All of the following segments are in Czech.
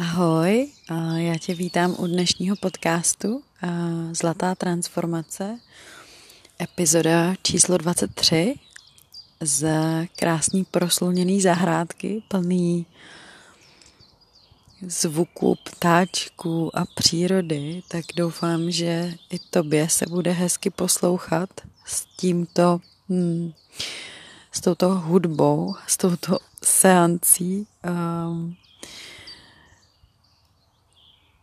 Ahoj, já tě vítám u dnešního podcastu Zlatá transformace, epizoda číslo 23 z krásný prosluněný zahrádky, plný zvuku ptáčků a přírody, tak doufám, že i tobě se bude hezky poslouchat s tímto, hmm, s touto hudbou, s touto seancí. Um,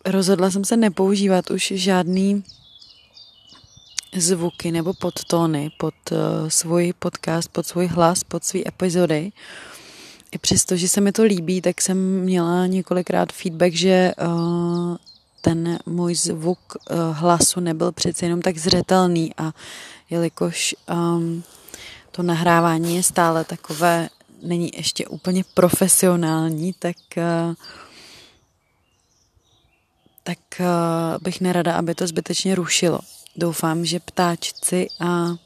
rozhodla jsem se nepoužívat už žádný zvuky nebo podtóny pod uh, svůj podcast, pod svůj hlas, pod svý epizody. I přesto, že se mi to líbí, tak jsem měla několikrát feedback, že uh, ten můj zvuk uh, hlasu nebyl přece jenom tak zřetelný a jelikož um, to nahrávání je stále takové, není ještě úplně profesionální, tak uh, tak uh, bych nerada, aby to zbytečně rušilo. Doufám, že ptáčci a uh,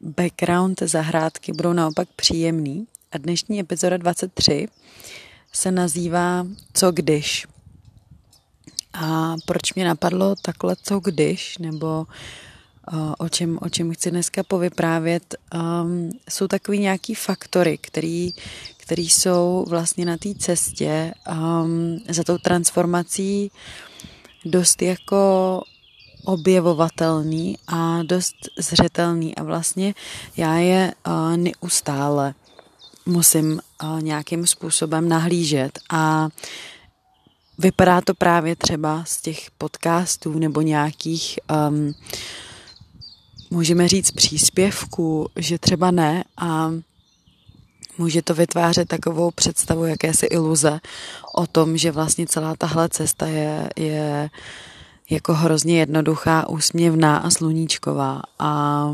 background zahrádky budou naopak příjemný. A dnešní epizoda 23 se nazývá Co když? A proč mě napadlo takhle co když, nebo uh, o čem, o čem chci dneska povyprávět, um, jsou takový nějaký faktory, který, který jsou vlastně na té cestě um, za tou transformací dost jako objevovatelný a dost zřetelný. A vlastně já je uh, neustále musím uh, nějakým způsobem nahlížet. A vypadá to právě třeba z těch podcastů nebo nějakých um, můžeme říct příspěvků, že třeba ne. A může to vytvářet takovou představu jakési iluze o tom, že vlastně celá tahle cesta je, je jako hrozně jednoduchá, úsměvná a sluníčková. A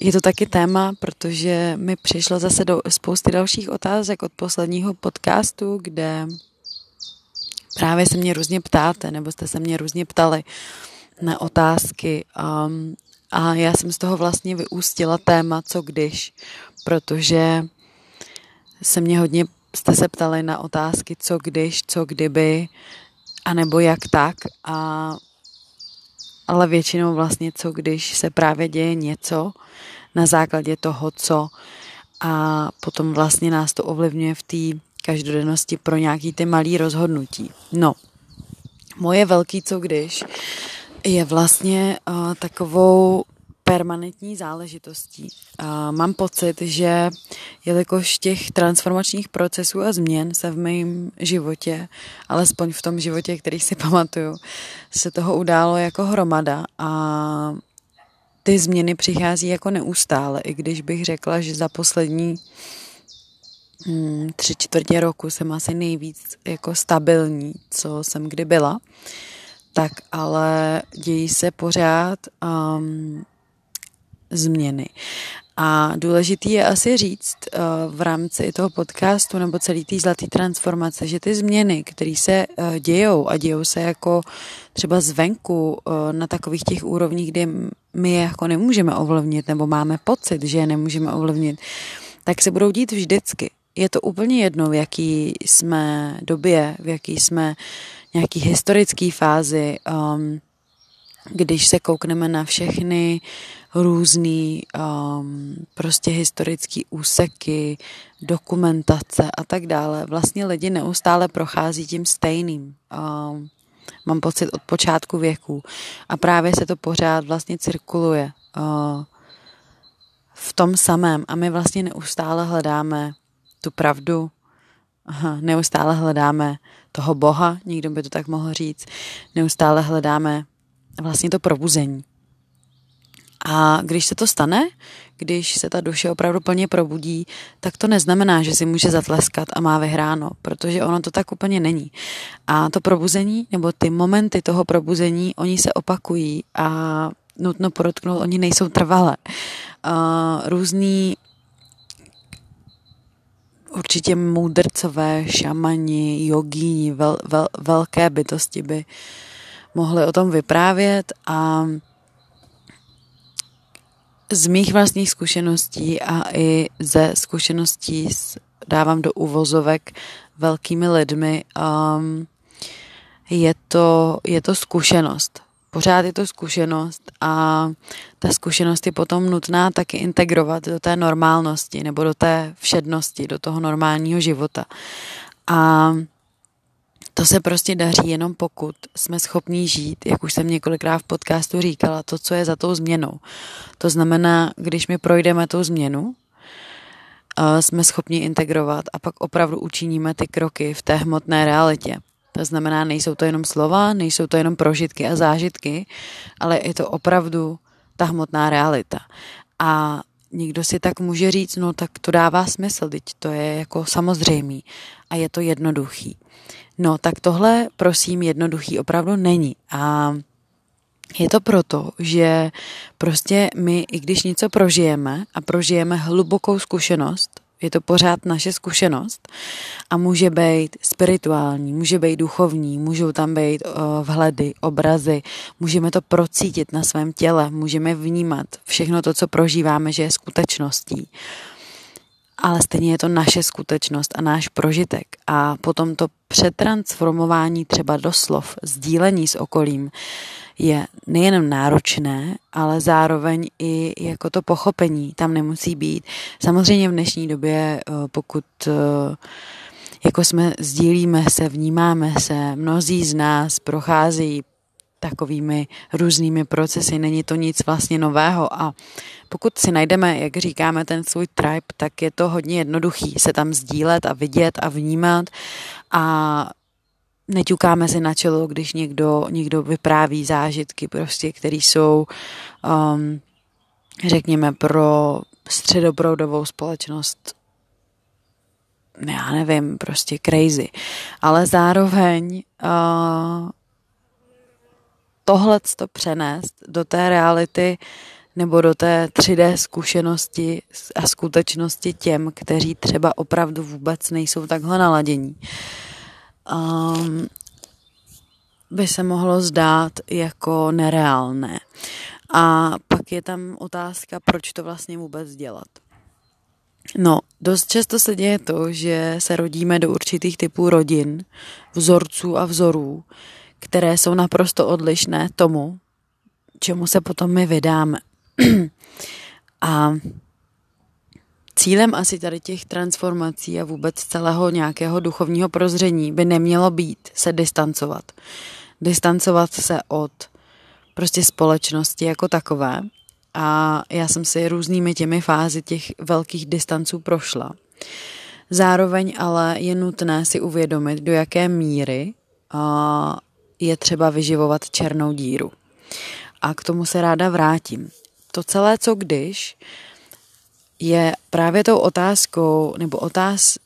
je to taky téma, protože mi přišlo zase do spousty dalších otázek od posledního podcastu, kde právě se mě různě ptáte, nebo jste se mě různě ptali na otázky. Um, a já jsem z toho vlastně vyústila téma, co když, protože se mě hodně jste se ptali na otázky, co když, co kdyby, anebo jak tak. A, ale většinou vlastně, co když se právě děje něco na základě toho, co a potom vlastně nás to ovlivňuje v té každodennosti pro nějaký ty malý rozhodnutí. No, moje velký co když je vlastně uh, takovou permanentní záležitostí. A mám pocit, že jelikož těch transformačních procesů a změn se v mém životě, alespoň v tom životě, který si pamatuju, se toho událo jako hromada a ty změny přichází jako neustále, i když bych řekla, že za poslední hmm, tři čtvrtě roku jsem asi nejvíc jako stabilní, co jsem kdy byla tak ale dějí se pořád um, změny. A důležitý je asi říct uh, v rámci toho podcastu nebo celý té zlatý transformace, že ty změny, které se uh, dějou a dějou se jako třeba zvenku uh, na takových těch úrovních, kde my je jako nemůžeme ovlivnit nebo máme pocit, že je nemůžeme ovlivnit, tak se budou dít vždycky. Je to úplně jedno, v jaký jsme době, v jaký jsme nějaký historický fázi, um, když se koukneme na všechny různý um, prostě historické úseky, dokumentace a tak dále. Vlastně lidi neustále prochází tím stejným. Um, mám pocit od počátku věku. A právě se to pořád vlastně cirkuluje uh, v tom samém. A my vlastně neustále hledáme tu pravdu, Aha, neustále hledáme toho Boha, nikdo by to tak mohl říct. Neustále hledáme vlastně to probuzení. A když se to stane, když se ta duše opravdu plně probudí, tak to neznamená, že si může zatleskat a má vyhráno, protože ono to tak úplně není. A to probuzení, nebo ty momenty toho probuzení, oni se opakují a nutno podotknout, oni nejsou trvalé. Uh, různý určitě moudrcové, šamani, jogíni, vel, vel, velké bytosti by mohly o tom vyprávět a z mých vlastních zkušeností a i ze zkušeností s dávám do uvozovek velkými lidmi, um, je, to, je to zkušenost. Pořád je to zkušenost a ta zkušenost je potom nutná taky integrovat do té normálnosti nebo do té všednosti, do toho normálního života. A to se prostě daří jenom pokud jsme schopní žít, jak už jsem několikrát v podcastu říkala, to, co je za tou změnou. To znamená, když my projdeme tou změnu, jsme schopni integrovat a pak opravdu učiníme ty kroky v té hmotné realitě. To znamená, nejsou to jenom slova, nejsou to jenom prožitky a zážitky, ale je to opravdu ta hmotná realita. A někdo si tak může říct, no tak to dává smysl, teď to je jako samozřejmý a je to jednoduchý. No tak tohle, prosím, jednoduchý opravdu není. A je to proto, že prostě my, i když něco prožijeme a prožijeme hlubokou zkušenost, je to pořád naše zkušenost a může být spirituální, může být duchovní, můžou tam být uh, vhledy, obrazy, můžeme to procítit na svém těle, můžeme vnímat všechno to, co prožíváme, že je skutečností. Ale stejně je to naše skutečnost a náš prožitek. A potom to přetransformování třeba do slov, sdílení s okolím, je nejen náročné, ale zároveň i jako to pochopení tam nemusí být. Samozřejmě v dnešní době, eh, pokud eh, jako jsme sdílíme se, vnímáme se, mnozí z nás prochází takovými různými procesy, není to nic vlastně nového a pokud si najdeme, jak říkáme, ten svůj tribe, tak je to hodně jednoduchý se tam sdílet a vidět a vnímat a neťukáme si na čelo, když někdo, někdo vypráví zážitky, prostě, které jsou, um, řekněme, pro středoproudovou společnost já nevím, prostě crazy. Ale zároveň uh, tohle to přenést do té reality nebo do té 3D zkušenosti a skutečnosti těm, kteří třeba opravdu vůbec nejsou takhle naladění. Uh, um, by se mohlo zdát jako nereálné. A pak je tam otázka, proč to vlastně vůbec dělat. No, dost často se děje to, že se rodíme do určitých typů rodin, vzorců a vzorů, které jsou naprosto odlišné tomu, čemu se potom my vydáme. a Cílem asi tady těch transformací a vůbec celého nějakého duchovního prozření by nemělo být se distancovat. Distancovat se od prostě společnosti jako takové. A já jsem si různými těmi fázi těch velkých distanců prošla. Zároveň ale je nutné si uvědomit, do jaké míry je třeba vyživovat černou díru. A k tomu se ráda vrátím. To celé, co když, je právě tou otázkou, nebo otáz,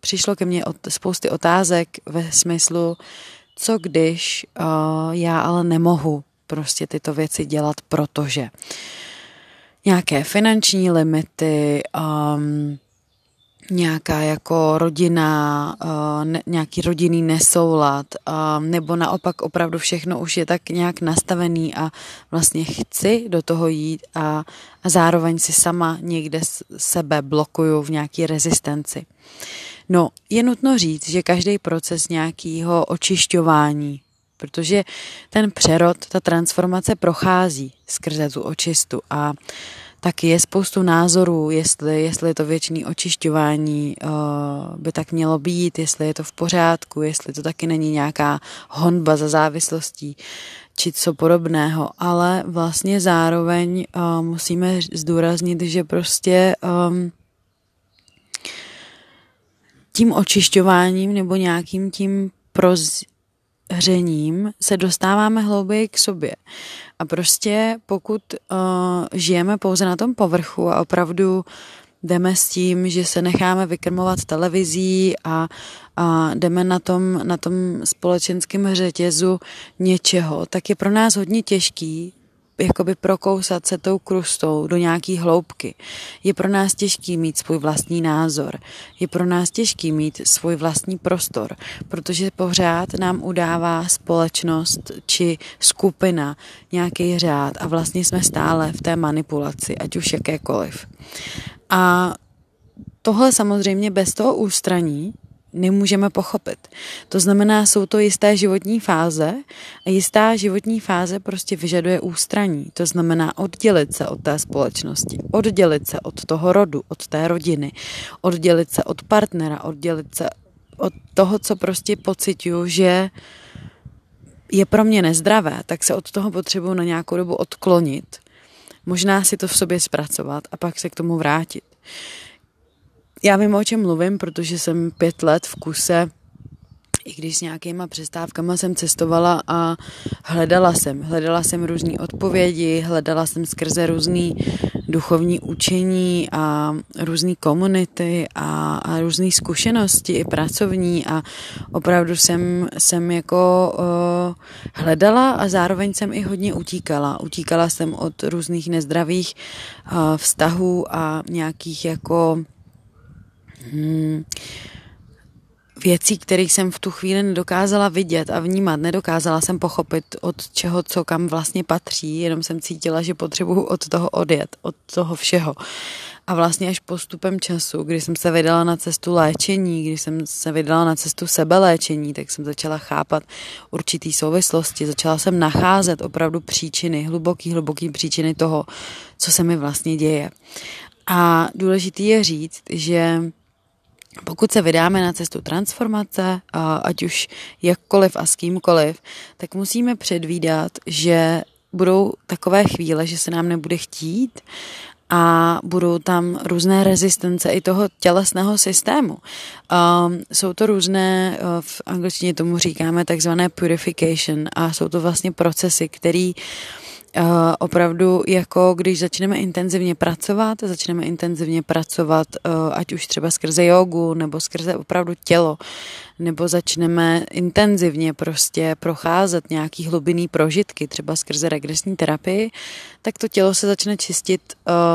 přišlo ke mně od, spousty otázek ve smyslu, co když uh, já ale nemohu prostě tyto věci dělat, protože nějaké finanční limity, um, nějaká jako rodina, uh, nějaký rodinný nesoulad, uh, nebo naopak opravdu všechno už je tak nějak nastavený a vlastně chci do toho jít a, a zároveň si sama někde sebe blokuju v nějaký rezistenci. No, je nutno říct, že každý proces nějakého očišťování, protože ten přerod, ta transformace prochází skrze tu očistu a uh, tak je spoustu názorů, jestli, jestli to věčné očišťování uh, by tak mělo být, jestli je to v pořádku, jestli to taky není nějaká honba za závislostí či co podobného, ale vlastně zároveň uh, musíme zdůraznit, že prostě um, tím očišťováním nebo nějakým tím proz, hřením se dostáváme hlouběji k sobě. A prostě pokud uh, žijeme pouze na tom povrchu a opravdu jdeme s tím, že se necháme vykrmovat televizí a, a jdeme na tom, na tom společenském řetězu něčeho, tak je pro nás hodně těžký jakoby prokousat se tou krustou do nějaký hloubky. Je pro nás těžký mít svůj vlastní názor. Je pro nás těžký mít svůj vlastní prostor, protože pořád nám udává společnost či skupina nějaký řád a vlastně jsme stále v té manipulaci, ať už jakékoliv. A tohle samozřejmě bez toho ústraní nemůžeme pochopit. To znamená, jsou to jisté životní fáze a jistá životní fáze prostě vyžaduje ústraní. To znamená oddělit se od té společnosti, oddělit se od toho rodu, od té rodiny, oddělit se od partnera, oddělit se od toho, co prostě pocituju, že je pro mě nezdravé, tak se od toho potřebuji na nějakou dobu odklonit. Možná si to v sobě zpracovat a pak se k tomu vrátit. Já vím, o čem mluvím, protože jsem pět let v kuse i když s nějakýma přestávkama jsem cestovala a hledala jsem. Hledala jsem různé odpovědi, hledala jsem skrze různé duchovní učení a různé komunity a, a různé zkušenosti i pracovní a opravdu jsem, jsem jako uh, hledala a zároveň jsem i hodně utíkala. Utíkala jsem od různých nezdravých uh, vztahů a nějakých jako hmm, věcí, kterých jsem v tu chvíli nedokázala vidět a vnímat. Nedokázala jsem pochopit, od čeho, co kam vlastně patří, jenom jsem cítila, že potřebuju od toho odjet, od toho všeho. A vlastně až postupem času, kdy jsem se vydala na cestu léčení, když jsem se vydala na cestu sebeléčení, tak jsem začala chápat určitý souvislosti, začala jsem nacházet opravdu příčiny, hluboký, hluboký příčiny toho, co se mi vlastně děje. A důležitý je říct, že pokud se vydáme na cestu transformace, ať už jakkoliv a s kýmkoliv, tak musíme předvídat, že budou takové chvíle, že se nám nebude chtít a budou tam různé rezistence i toho tělesného systému. Um, jsou to různé, v angličtině tomu říkáme takzvané purification a jsou to vlastně procesy, které Uh, opravdu jako když začneme intenzivně pracovat, začneme intenzivně pracovat, uh, ať už třeba skrze jogu nebo skrze opravdu tělo, nebo začneme intenzivně prostě procházet nějaký hlubinný prožitky, třeba skrze regresní terapii, tak to tělo se začne čistit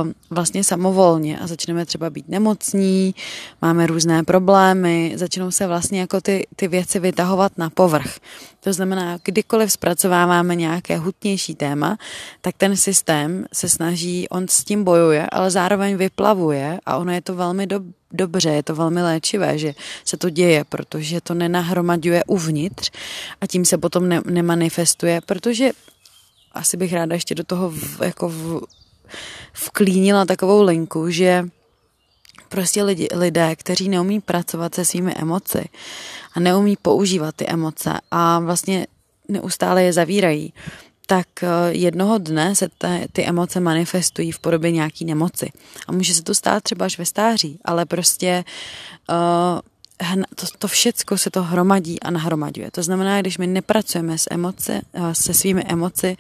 uh, vlastně samovolně a začneme třeba být nemocní, máme různé problémy, začnou se vlastně jako ty, ty věci vytahovat na povrch. To znamená, kdykoliv zpracováváme nějaké hutnější téma, tak ten systém se snaží, on s tím bojuje, ale zároveň vyplavuje a ono je to velmi do, dobře, je to velmi léčivé, že se to děje, protože to nenahromaďuje uvnitř a tím se potom ne, nemanifestuje, protože asi bych ráda ještě do toho v, jako v, vklínila takovou linku, že prostě lidi, lidé, kteří neumí pracovat se svými emoci a neumí používat ty emoce a vlastně neustále je zavírají, tak eh, jednoho dne se te, ty emoce manifestují v podobě nějaký nemoci. A může se to stát třeba až ve stáří, ale prostě uh, to, to všecko se to hromadí a nahromaďuje. To znamená, když my nepracujeme s emoce, uh, se svými emoci,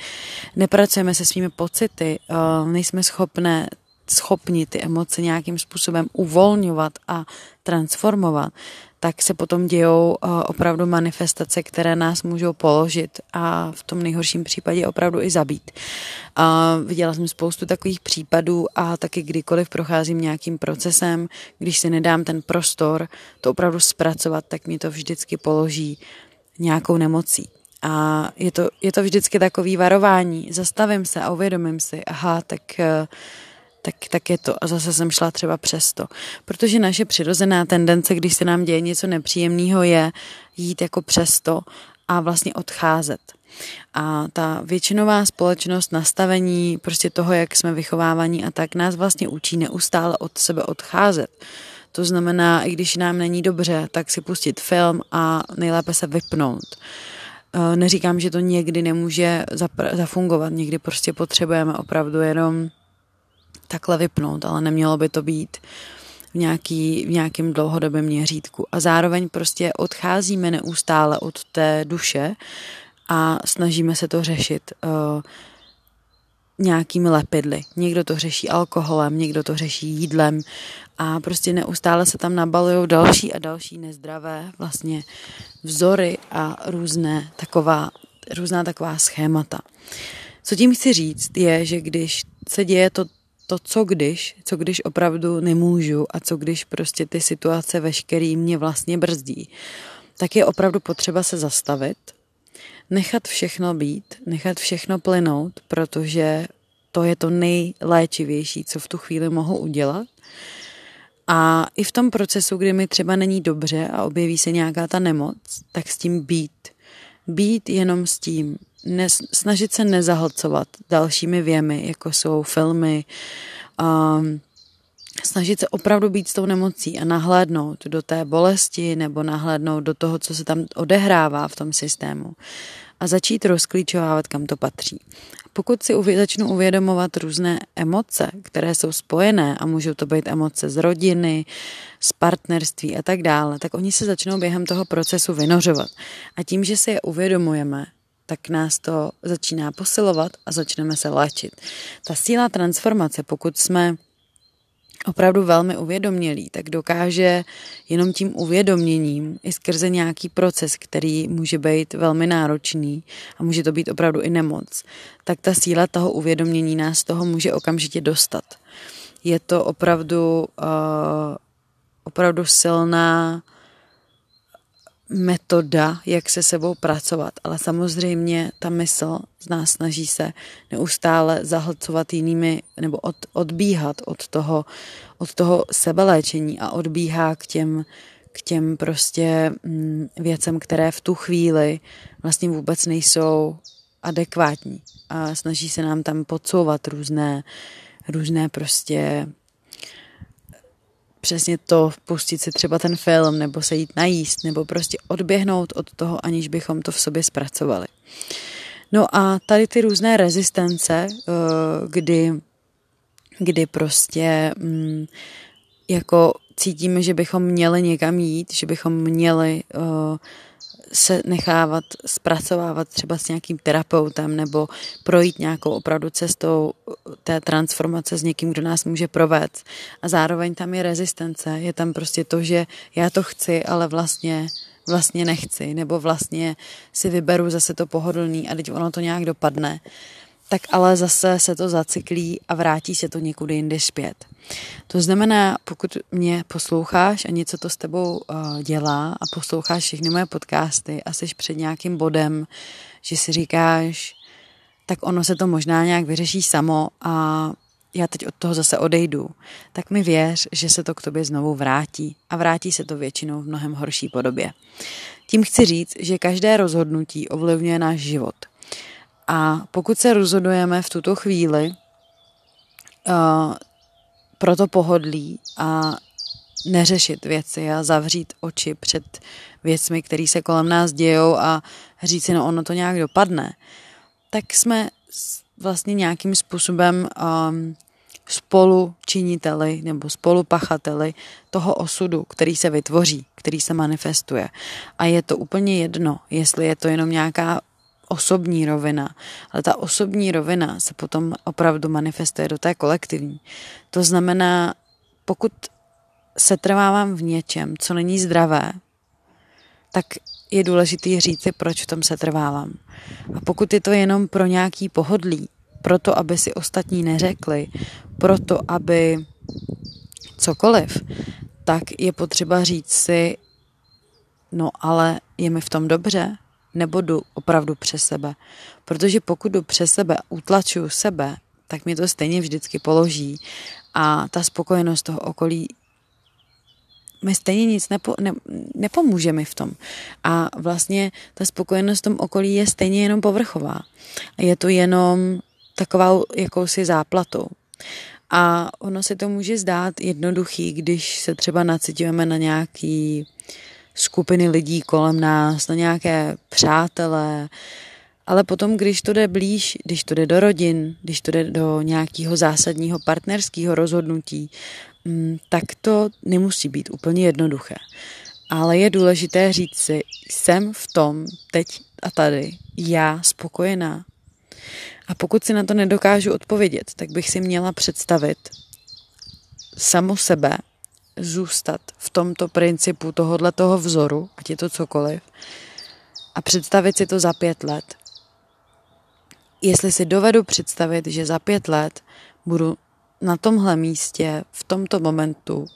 nepracujeme se svými pocity, uh, nejsme schopné schopni ty emoce nějakým způsobem uvolňovat a transformovat, tak se potom dějou eh, opravdu manifestace, které nás můžou položit a v tom nejhorším případě opravdu i zabít. A viděla jsem spoustu takových případů a taky kdykoliv procházím nějakým procesem, když si nedám ten prostor to opravdu zpracovat, tak mi to vždycky položí nějakou nemocí. A je to, je to vždycky takový varování. Zastavím se a uvědomím si, aha, tak uh, tak, tak je to. A zase jsem šla třeba přesto. Protože naše přirozená tendence, když se nám děje něco nepříjemného, je jít jako přesto a vlastně odcházet. A ta většinová společnost, nastavení prostě toho, jak jsme vychovávaní a tak nás vlastně učí neustále od sebe odcházet. To znamená, i když nám není dobře, tak si pustit film a nejlépe se vypnout. E, neříkám, že to někdy nemůže zafungovat, někdy prostě potřebujeme opravdu jenom takhle vypnout, ale nemělo by to být v, nějaký, v nějakém dlouhodobém měřítku. A zároveň prostě odcházíme neustále od té duše a snažíme se to řešit uh, nějakými lepidly. Někdo to řeší alkoholem, někdo to řeší jídlem a prostě neustále se tam nabalují další a další nezdravé vlastně vzory a různé taková, různá taková schémata. Co tím chci říct je, že když se děje to to, co když, co když opravdu nemůžu a co když prostě ty situace veškerý mě vlastně brzdí, tak je opravdu potřeba se zastavit, nechat všechno být, nechat všechno plynout, protože to je to nejléčivější, co v tu chvíli mohu udělat. A i v tom procesu, kdy mi třeba není dobře a objeví se nějaká ta nemoc, tak s tím být. Být jenom s tím. Nes, snažit se nezahlcovat dalšími věmy, jako jsou filmy, um, snažit se opravdu být s tou nemocí a nahlédnout do té bolesti nebo nahlédnout do toho, co se tam odehrává v tom systému a začít rozklíčovávat, kam to patří. Pokud si uvě- začnu uvědomovat různé emoce, které jsou spojené a můžou to být emoce z rodiny, z partnerství a tak dále, tak oni se začnou během toho procesu vynořovat. A tím, že si je uvědomujeme, tak nás to začíná posilovat a začneme se léčit. Ta síla transformace, pokud jsme opravdu velmi uvědomělý, tak dokáže jenom tím uvědoměním i skrze nějaký proces, který může být velmi náročný a může to být opravdu i nemoc, tak ta síla toho uvědomění nás toho může okamžitě dostat. Je to opravdu, uh, opravdu silná metoda, jak se sebou pracovat, ale samozřejmě ta mysl z nás snaží se neustále zahlcovat jinými nebo od, odbíhat od toho, od toho sebeléčení a odbíhá k těm, k těm prostě mm, věcem, které v tu chvíli vlastně vůbec nejsou adekvátní. A snaží se nám tam podsouvat různé, různé prostě přesně to, pustit si třeba ten film, nebo se jít najíst, nebo prostě odběhnout od toho, aniž bychom to v sobě zpracovali. No a tady ty různé rezistence, eh, kdy, kdy prostě mm, jako cítíme, že bychom měli někam jít, že bychom měli uh, se nechávat zpracovávat třeba s nějakým terapeutem nebo projít nějakou opravdu cestou té transformace s někým, kdo nás může provést. A zároveň tam je rezistence, je tam prostě to, že já to chci, ale vlastně vlastně nechci, nebo vlastně si vyberu zase to pohodlný a teď ono to nějak dopadne tak ale zase se to zacyklí a vrátí se to někudy jindy zpět. To znamená, pokud mě posloucháš a něco to s tebou uh, dělá a posloucháš všechny moje podcasty a jsi před nějakým bodem, že si říkáš, tak ono se to možná nějak vyřeší samo a já teď od toho zase odejdu, tak mi věř, že se to k tobě znovu vrátí a vrátí se to většinou v mnohem horší podobě. Tím chci říct, že každé rozhodnutí ovlivňuje náš život – a pokud se rozhodujeme v tuto chvíli uh, pro to pohodlí a neřešit věci a zavřít oči před věcmi, které se kolem nás dějou a říct si, no ono to nějak dopadne, tak jsme vlastně nějakým způsobem um, spolu činiteli nebo spolupachateli toho osudu, který se vytvoří, který se manifestuje. A je to úplně jedno, jestli je to jenom nějaká osobní rovina, ale ta osobní rovina se potom opravdu manifestuje do té kolektivní. To znamená, pokud se trvávám v něčem, co není zdravé, tak je důležité říct si, proč v tom se trvávám. A pokud je to jenom pro nějaký pohodlí, proto, aby si ostatní neřekli, proto, aby cokoliv, tak je potřeba říct si, no ale je mi v tom dobře, nebo jdu opravdu přes sebe. Protože pokud jdu přes sebe, utlačuju sebe, tak mi to stejně vždycky položí a ta spokojenost toho okolí mi stejně nic nepo, ne, nepomůže mi v tom. A vlastně ta spokojenost v tom okolí je stejně jenom povrchová. Je to jenom takovou jakousi záplatou. A ono se to může zdát jednoduchý, když se třeba nacitujeme na nějaký skupiny lidí kolem nás, na nějaké přátelé, ale potom, když to jde blíž, když to jde do rodin, když to jde do nějakého zásadního partnerského rozhodnutí, mm, tak to nemusí být úplně jednoduché. Ale je důležité říct si, jsem v tom teď a tady, já spokojená. A pokud si na to nedokážu odpovědět, tak bych si měla představit samu sebe zůstat v tomto principu tohohle toho vzoru, ať je to cokoliv, a představit si to za pět let. Jestli si dovedu představit, že za pět let budu na tomhle místě, v tomto momentu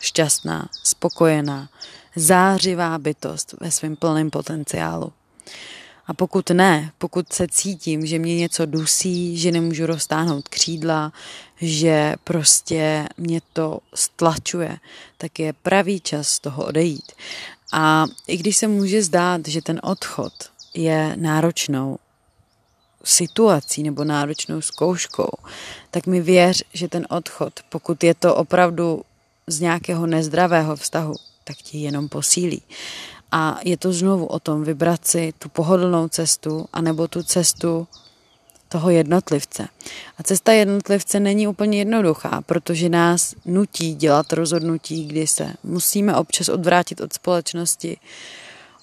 šťastná, spokojená, zářivá bytost ve svém plném potenciálu. A pokud ne, pokud se cítím, že mě něco dusí, že nemůžu roztáhnout křídla, že prostě mě to stlačuje, tak je pravý čas z toho odejít. A i když se může zdát, že ten odchod je náročnou situací nebo náročnou zkouškou, tak mi věř, že ten odchod, pokud je to opravdu z nějakého nezdravého vztahu, tak ti jenom posílí. A je to znovu o tom vybrat si tu pohodlnou cestu, anebo tu cestu toho jednotlivce. A cesta jednotlivce není úplně jednoduchá, protože nás nutí dělat rozhodnutí, kdy se musíme občas odvrátit od společnosti,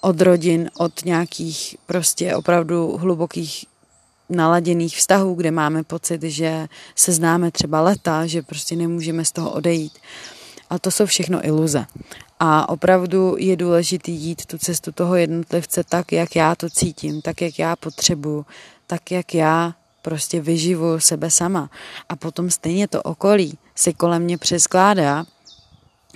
od rodin, od nějakých prostě opravdu hlubokých naladěných vztahů, kde máme pocit, že se známe třeba leta, že prostě nemůžeme z toho odejít. A to jsou všechno iluze. A opravdu je důležité jít tu cestu toho jednotlivce tak, jak já to cítím, tak, jak já potřebuju, tak, jak já prostě vyživu sebe sama. A potom stejně to okolí se kolem mě přeskládá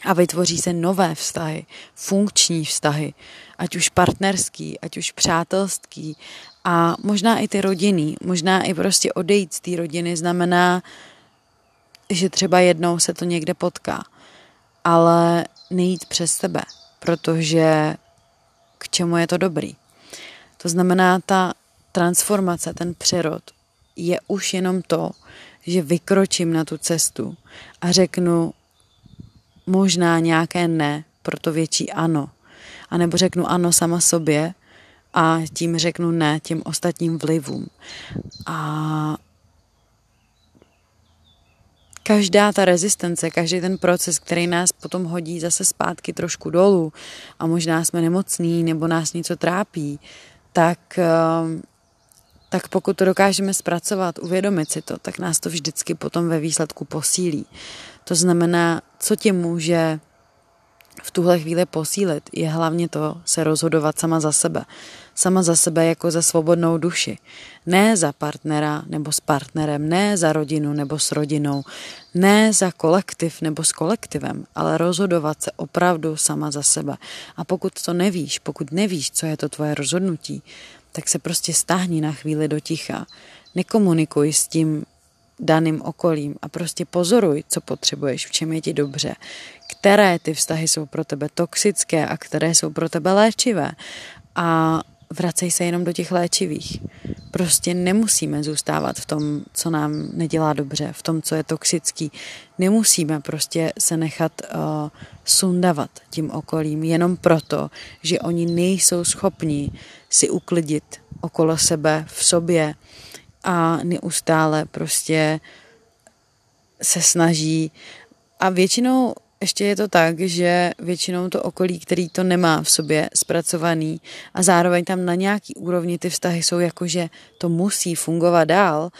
a vytvoří se nové vztahy, funkční vztahy, ať už partnerský, ať už přátelský a možná i ty rodiny, možná i prostě odejít z té rodiny znamená, že třeba jednou se to někde potká, ale nejít přes sebe, protože k čemu je to dobrý. To znamená, ta transformace, ten přerod je už jenom to, že vykročím na tu cestu a řeknu možná nějaké ne, proto větší ano. A nebo řeknu ano sama sobě a tím řeknu ne těm ostatním vlivům. A každá ta rezistence, každý ten proces, který nás potom hodí zase zpátky trošku dolů a možná jsme nemocní nebo nás něco trápí, tak, ehm, tak pokud to dokážeme zpracovat, uvědomit si to, tak nás to vždycky potom ve výsledku posílí. To znamená, co tě může v tuhle chvíli posílit, je hlavně to se rozhodovat sama za sebe. Sama za sebe jako za svobodnou duši. Ne za partnera nebo s partnerem, ne za rodinu nebo s rodinou, ne za kolektiv nebo s kolektivem, ale rozhodovat se opravdu sama za sebe. A pokud to nevíš, pokud nevíš, co je to tvoje rozhodnutí, tak se prostě stáhni na chvíli do ticha. Nekomunikuj s tím daným okolím a prostě pozoruj, co potřebuješ, v čem je ti dobře, které ty vztahy jsou pro tebe toxické a které jsou pro tebe léčivé. A vracej se jenom do těch léčivých. Prostě nemusíme zůstávat v tom, co nám nedělá dobře, v tom, co je toxický. Nemusíme prostě se nechat uh, sundavat tím okolím jenom proto, že oni nejsou schopni si uklidit okolo sebe, v sobě a neustále prostě se snaží. A většinou ještě je to tak, že většinou to okolí, který to nemá v sobě zpracovaný a zároveň tam na nějaký úrovni ty vztahy jsou jako, že to musí fungovat dál,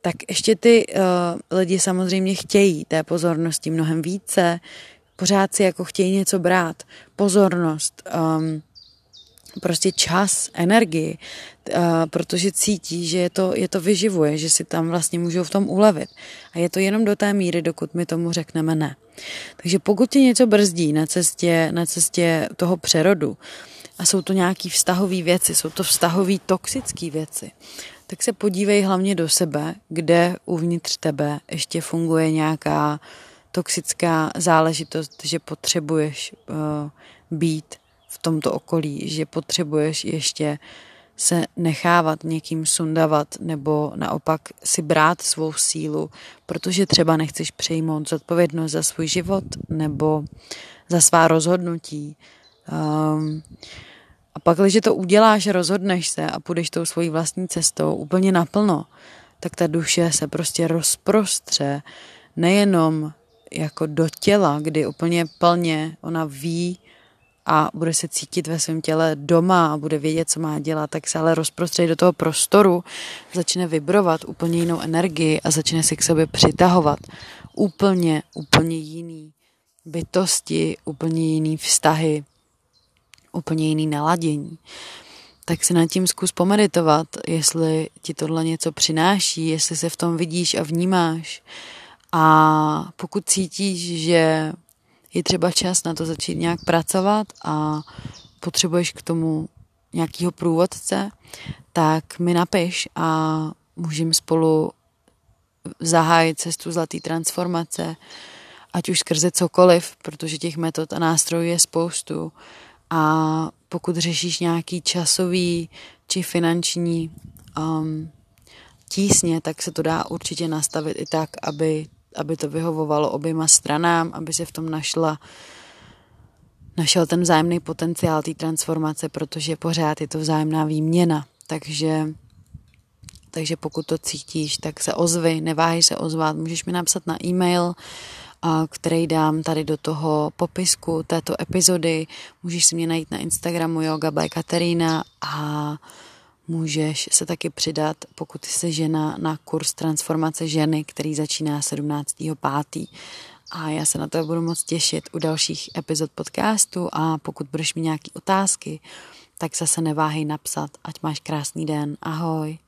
tak ještě ty uh, lidi samozřejmě chtějí té pozornosti mnohem více, pořád si jako chtějí něco brát, pozornost, um, prostě čas, energii, uh, protože cítí, že je to, je to vyživuje, že si tam vlastně můžou v tom ulevit. A je to jenom do té míry, dokud my tomu řekneme ne. Takže pokud tě něco brzdí na cestě, na cestě toho přerodu a jsou to nějaké vztahové věci, jsou to vztahové toxické věci, tak se podívej hlavně do sebe, kde uvnitř tebe ještě funguje nějaká toxická záležitost, že potřebuješ uh, být v tomto okolí, že potřebuješ ještě se nechávat někým sundavat nebo naopak si brát svou sílu, protože třeba nechceš přejmout zodpovědnost za svůj život nebo za svá rozhodnutí. Um, a pak, když to uděláš, rozhodneš se a půjdeš tou svojí vlastní cestou úplně naplno, tak ta duše se prostě rozprostře nejenom jako do těla, kdy úplně plně ona ví, a bude se cítit ve svém těle doma a bude vědět, co má dělat, tak se ale rozprostří do toho prostoru, začne vibrovat úplně jinou energii a začne si k sobě přitahovat úplně, úplně jiný bytosti, úplně jiný vztahy, úplně jiný naladění. Tak si nad tím zkus pomeditovat, jestli ti tohle něco přináší, jestli se v tom vidíš a vnímáš. A pokud cítíš, že je třeba čas na to začít nějak pracovat a potřebuješ k tomu nějakého průvodce, tak mi napiš a můžeme spolu zahájit cestu zlatý transformace, ať už skrze cokoliv, protože těch metod a nástrojů je spoustu. A pokud řešíš nějaký časový či finanční um, tísně, tak se to dá určitě nastavit i tak, aby, aby to vyhovovalo oběma stranám, aby se v tom našla našel ten vzájemný potenciál té transformace, protože pořád je to vzájemná výměna. Takže, takže pokud to cítíš, tak se ozvi, neváhej se ozvat, můžeš mi napsat na e-mail, který dám tady do toho popisku této epizody. Můžeš si mě najít na Instagramu Yoga by Katerina a můžeš se taky přidat, pokud jsi žena, na kurz transformace ženy, který začíná 17.5. A já se na to budu moc těšit u dalších epizod podcastu a pokud budeš mít nějaké otázky, tak zase neváhej napsat, ať máš krásný den. Ahoj.